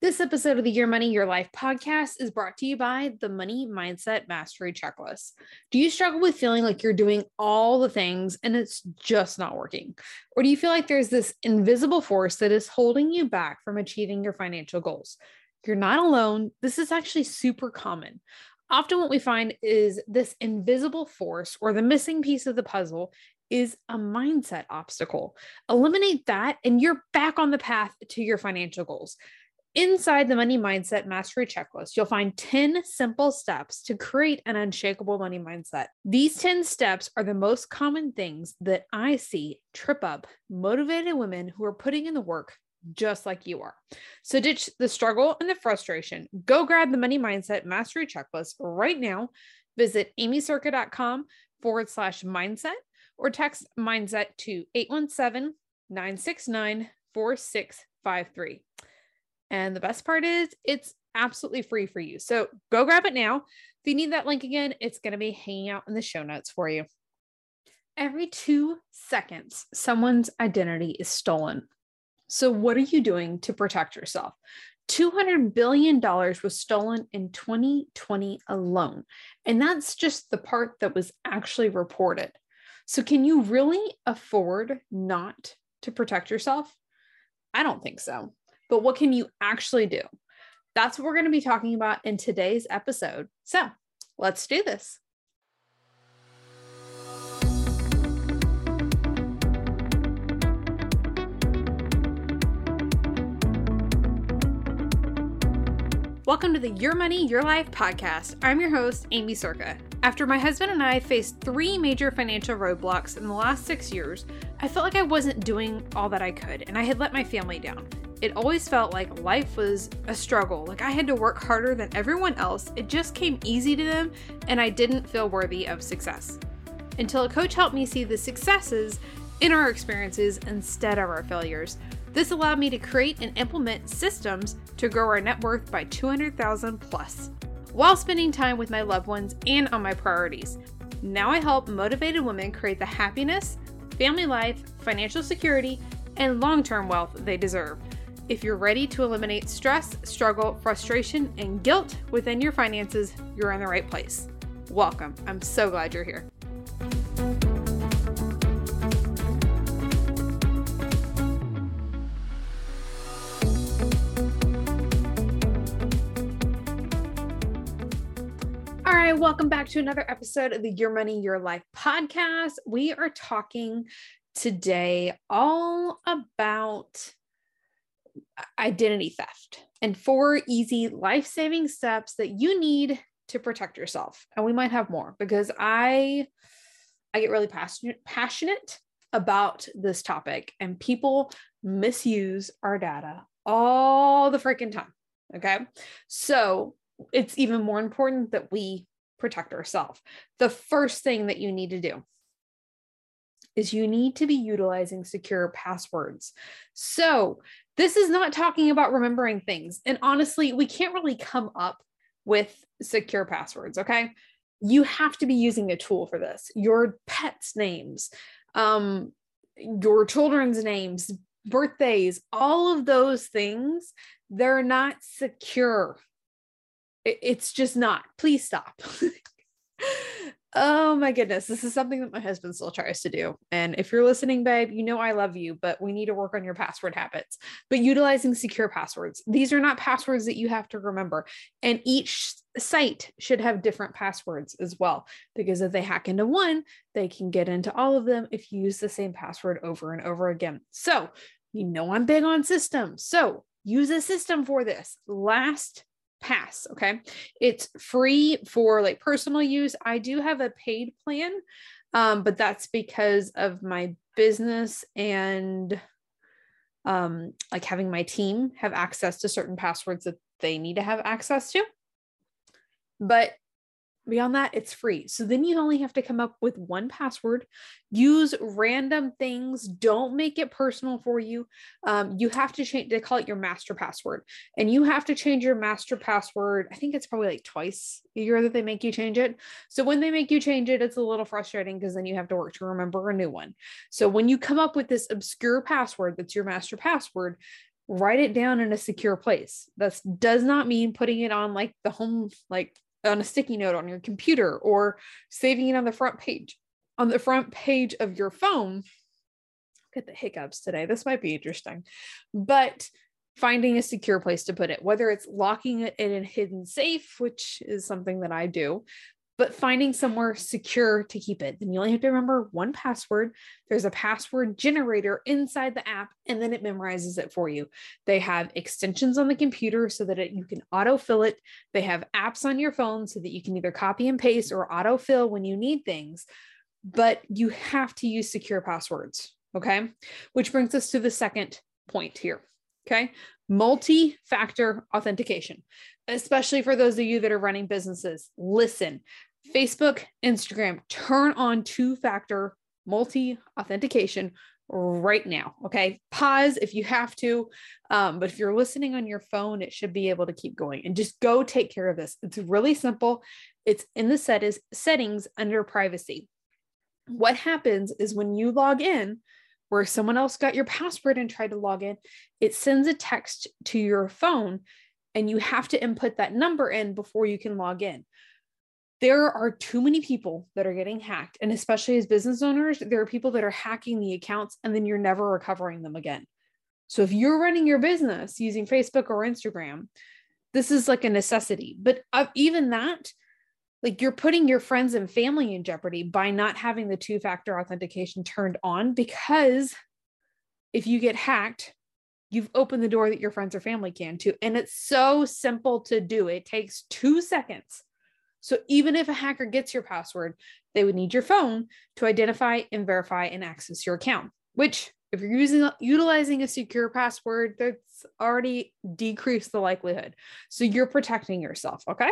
This episode of the Your Money, Your Life podcast is brought to you by the Money Mindset Mastery Checklist. Do you struggle with feeling like you're doing all the things and it's just not working? Or do you feel like there's this invisible force that is holding you back from achieving your financial goals? You're not alone. This is actually super common. Often, what we find is this invisible force or the missing piece of the puzzle is a mindset obstacle. Eliminate that, and you're back on the path to your financial goals. Inside the Money Mindset Mastery Checklist, you'll find 10 simple steps to create an unshakable money mindset. These 10 steps are the most common things that I see trip up motivated women who are putting in the work just like you are. So ditch the struggle and the frustration. Go grab the Money Mindset Mastery Checklist right now. Visit aimeecerka.com forward slash mindset or text mindset to 817 969 4653. And the best part is it's absolutely free for you. So go grab it now. If you need that link again, it's going to be hanging out in the show notes for you. Every two seconds, someone's identity is stolen. So, what are you doing to protect yourself? $200 billion was stolen in 2020 alone. And that's just the part that was actually reported. So, can you really afford not to protect yourself? I don't think so but what can you actually do? That's what we're going to be talking about in today's episode. So let's do this. Welcome to the Your Money, Your Life podcast. I'm your host, Aimee Cerka. After my husband and I faced three major financial roadblocks in the last six years, I felt like I wasn't doing all that I could and I had let my family down it always felt like life was a struggle. Like I had to work harder than everyone else. It just came easy to them, and I didn't feel worthy of success. Until a coach helped me see the successes in our experiences instead of our failures. This allowed me to create and implement systems to grow our net worth by 200,000 plus while spending time with my loved ones and on my priorities. Now I help motivated women create the happiness, family life, financial security, and long term wealth they deserve. If you're ready to eliminate stress, struggle, frustration, and guilt within your finances, you're in the right place. Welcome. I'm so glad you're here. All right, welcome back to another episode of the Your Money, Your Life podcast. We are talking today all about identity theft and four easy life saving steps that you need to protect yourself. And we might have more because I I get really passionate passionate about this topic and people misuse our data all the freaking time. Okay. So it's even more important that we protect ourselves. The first thing that you need to do is you need to be utilizing secure passwords. So this is not talking about remembering things. And honestly, we can't really come up with secure passwords, okay? You have to be using a tool for this. Your pets' names, um, your children's names, birthdays, all of those things, they're not secure. It's just not. Please stop. Oh my goodness. This is something that my husband still tries to do. And if you're listening, babe, you know I love you, but we need to work on your password habits. But utilizing secure passwords, these are not passwords that you have to remember. And each site should have different passwords as well, because if they hack into one, they can get into all of them if you use the same password over and over again. So, you know, I'm big on systems. So, use a system for this. Last pass okay? It's free for like personal use. I do have a paid plan um, but that's because of my business and um, like having my team have access to certain passwords that they need to have access to. But Beyond that, it's free. So then you only have to come up with one password, use random things, don't make it personal for you. Um, you have to change, they call it your master password. And you have to change your master password. I think it's probably like twice a year that they make you change it. So when they make you change it, it's a little frustrating because then you have to work to remember a new one. So when you come up with this obscure password that's your master password, write it down in a secure place. That does not mean putting it on like the home, like on a sticky note on your computer or saving it on the front page on the front page of your phone. Get the hiccups today. This might be interesting, but finding a secure place to put it, whether it's locking it in a hidden safe, which is something that I do, but finding somewhere secure to keep it. Then you only have to remember one password. There's a password generator inside the app, and then it memorizes it for you. They have extensions on the computer so that it, you can autofill it. They have apps on your phone so that you can either copy and paste or autofill when you need things. But you have to use secure passwords. Okay. Which brings us to the second point here. Okay. Multi factor authentication, especially for those of you that are running businesses. Listen, Facebook, Instagram, turn on two factor multi authentication right now. Okay. Pause if you have to. Um, but if you're listening on your phone, it should be able to keep going and just go take care of this. It's really simple. It's in the set is settings under privacy. What happens is when you log in, where someone else got your password and tried to log in, it sends a text to your phone and you have to input that number in before you can log in. There are too many people that are getting hacked. And especially as business owners, there are people that are hacking the accounts and then you're never recovering them again. So if you're running your business using Facebook or Instagram, this is like a necessity. But uh, even that, like you're putting your friends and family in jeopardy by not having the two factor authentication turned on because if you get hacked you've opened the door that your friends or family can too and it's so simple to do it takes 2 seconds so even if a hacker gets your password they would need your phone to identify and verify and access your account which if you're using utilizing a secure password that's already decreased the likelihood so you're protecting yourself okay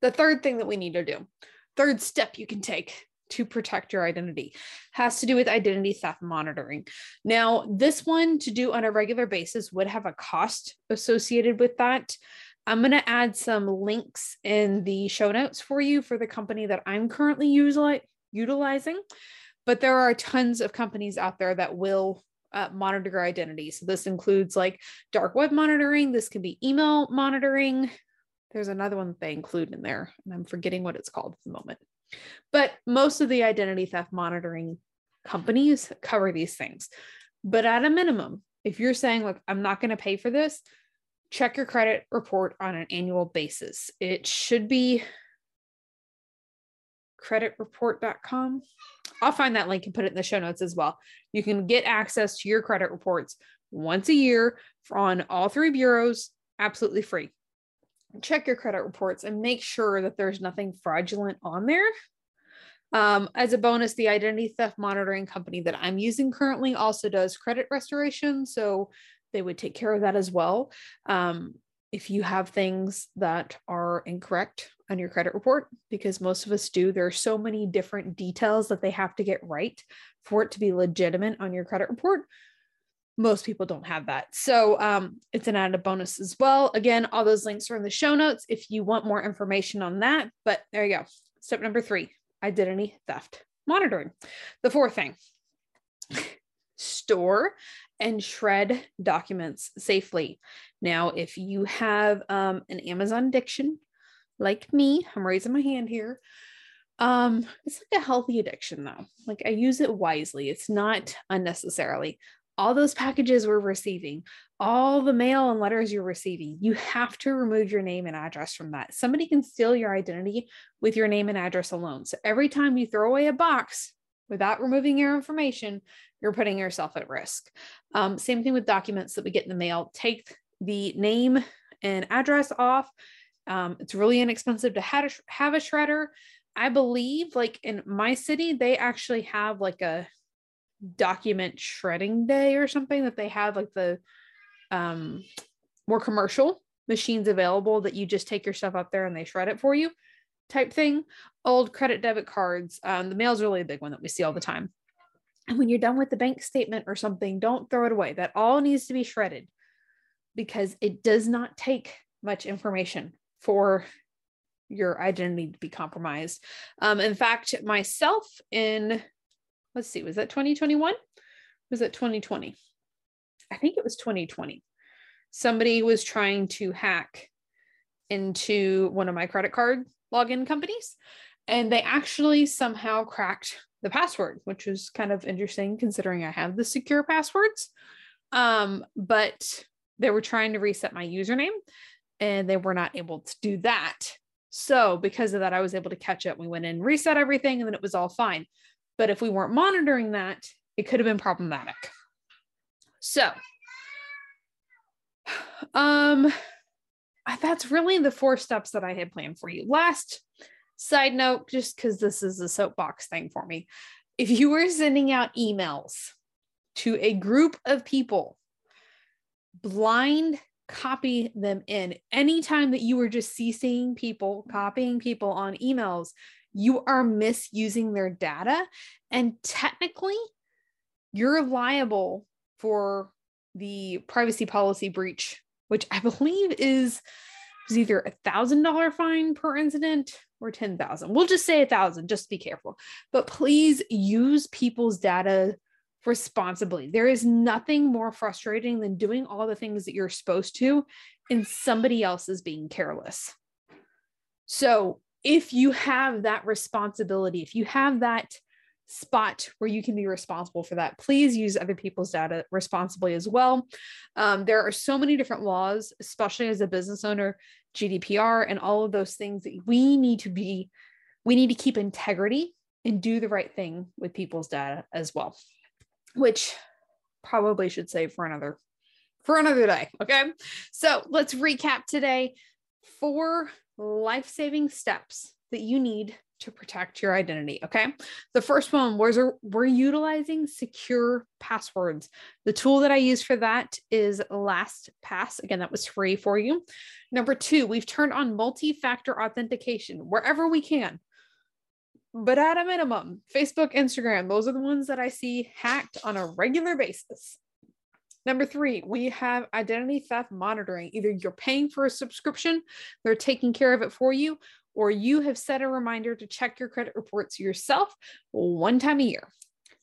the third thing that we need to do, third step you can take to protect your identity has to do with identity theft monitoring. Now, this one to do on a regular basis would have a cost associated with that. I'm going to add some links in the show notes for you for the company that I'm currently utilizing. But there are tons of companies out there that will uh, monitor your identity. So this includes like dark web monitoring, this can be email monitoring, there's another one that they include in there, and I'm forgetting what it's called at the moment. But most of the identity theft monitoring companies cover these things. But at a minimum, if you're saying, look, I'm not going to pay for this, check your credit report on an annual basis. It should be creditreport.com. I'll find that link and put it in the show notes as well. You can get access to your credit reports once a year on all three bureaus, absolutely free check your credit reports and make sure that there's nothing fraudulent on there. Um, as a bonus, the identity theft monitoring company that I'm using currently also does credit restoration. So they would take care of that as well. Um, if you have things that are incorrect on your credit report, because most of us do, there are so many different details that they have to get right for it to be legitimate on your credit report most people don't have that. So um, it's an added bonus as well. Again, all those links are in the show notes if you want more information on that. But there you go. Step number three identity theft monitoring. The fourth thing store and shred documents safely. Now, if you have um, an Amazon addiction like me, I'm raising my hand here. Um, it's like a healthy addiction though. Like I use it wisely. It's not unnecessarily all those packages we're receiving, all the mail and letters you're receiving, you have to remove your name and address from that. Somebody can steal your identity with your name and address alone. So every time you throw away a box without removing your information, you're putting yourself at risk. Um, same thing with documents that we get in the mail. Take the name and address off. Um, it's really inexpensive to have a, have a shredder. I believe, like in my city, they actually have like a document shredding day or something that they have like the um more commercial machines available that you just take your stuff up there and they shred it for you type thing old credit debit cards um, the mail's really a big one that we see all the time and when you're done with the bank statement or something don't throw it away that all needs to be shredded because it does not take much information for your identity to be compromised um, in fact myself in let's see, was that 2021? Was it 2020? I think it was 2020. Somebody was trying to hack into one of my credit card login companies and they actually somehow cracked the password, which was kind of interesting considering I have the secure passwords. Um, but they were trying to reset my username and they were not able to do that. So, because of that, I was able to catch it. We went in, reset everything, and then it was all fine. But if we weren't monitoring that, it could have been problematic. So, um, that's really the four steps that I had planned for you. Last side note, just because this is a soapbox thing for me. If you were sending out emails to a group of people, blind copy them in. Anytime that you were just CCing people, copying people on emails, you are misusing their data. And technically, you're liable for the privacy policy breach, which I believe is, is either a thousand dollar fine per incident or 10,000. We'll just say a thousand, just be careful. But please use people's data responsibly. There is nothing more frustrating than doing all the things that you're supposed to and somebody else is being careless. So, if you have that responsibility, if you have that spot where you can be responsible for that, please use other people's data responsibly as well. Um, there are so many different laws, especially as a business owner, GDPR, and all of those things that we need to be, we need to keep integrity and do the right thing with people's data as well which probably should save for another for another day. Okay. So let's recap today four life saving steps that you need to protect your identity. Okay. The first one was uh, we're utilizing secure passwords. The tool that I use for that is LastPass. Again, that was free for you. Number two, we've turned on multi factor authentication wherever we can but at a minimum, Facebook, Instagram, those are the ones that I see hacked on a regular basis. Number three, we have identity theft monitoring. Either you're paying for a subscription, they're taking care of it for you, or you have set a reminder to check your credit reports yourself one time a year.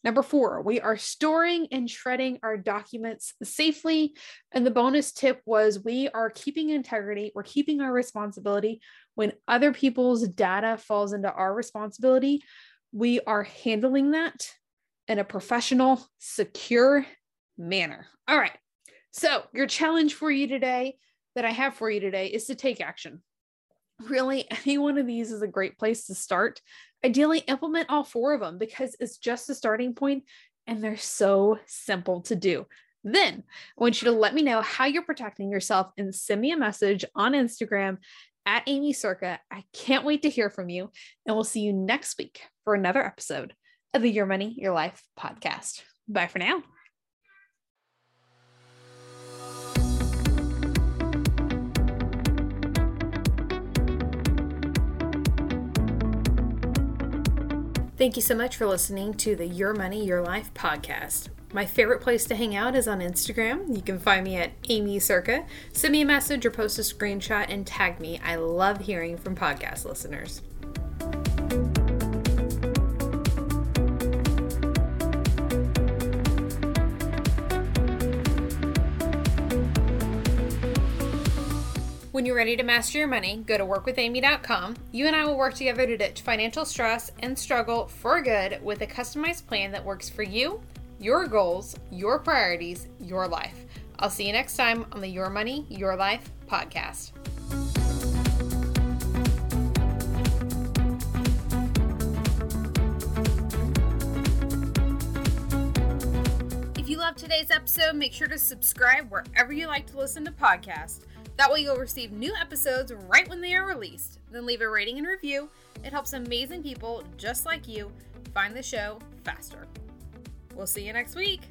Number four, we are storing and shredding our documents safely. And the bonus tip was we are keeping integrity, we're keeping our responsibility. When other people's data falls into our responsibility, we are handling that in a professional, secure manner. All right. So, your challenge for you today that I have for you today is to take action. Really, any one of these is a great place to start ideally implement all four of them because it's just a starting point and they're so simple to do. Then I want you to let me know how you're protecting yourself and send me a message on Instagram at Aimee Cerka. I can't wait to hear from you. And we'll see you next week for another episode of the Your Money, Your Life podcast. Bye for now. Thank you so much for listening to the Your Money, Your Life podcast. My favorite place to hang out is on Instagram. You can find me at Aimee Cerka. Send me a message or post a screenshot and tag me. I love hearing from podcast listeners. When you're ready to master your money, go to workwithamy.com. You and I will work together to ditch financial stress and struggle for good with a customized plan that works for you, your goals, your priorities, your life. I'll see you next time on the Your Money, Your Life podcast. If you love today's episode, make sure to subscribe wherever you like to listen to podcasts. That way, you'll receive new episodes right when they are released. Then leave a rating and review. It helps amazing people just like you find the show faster. We'll see you next week.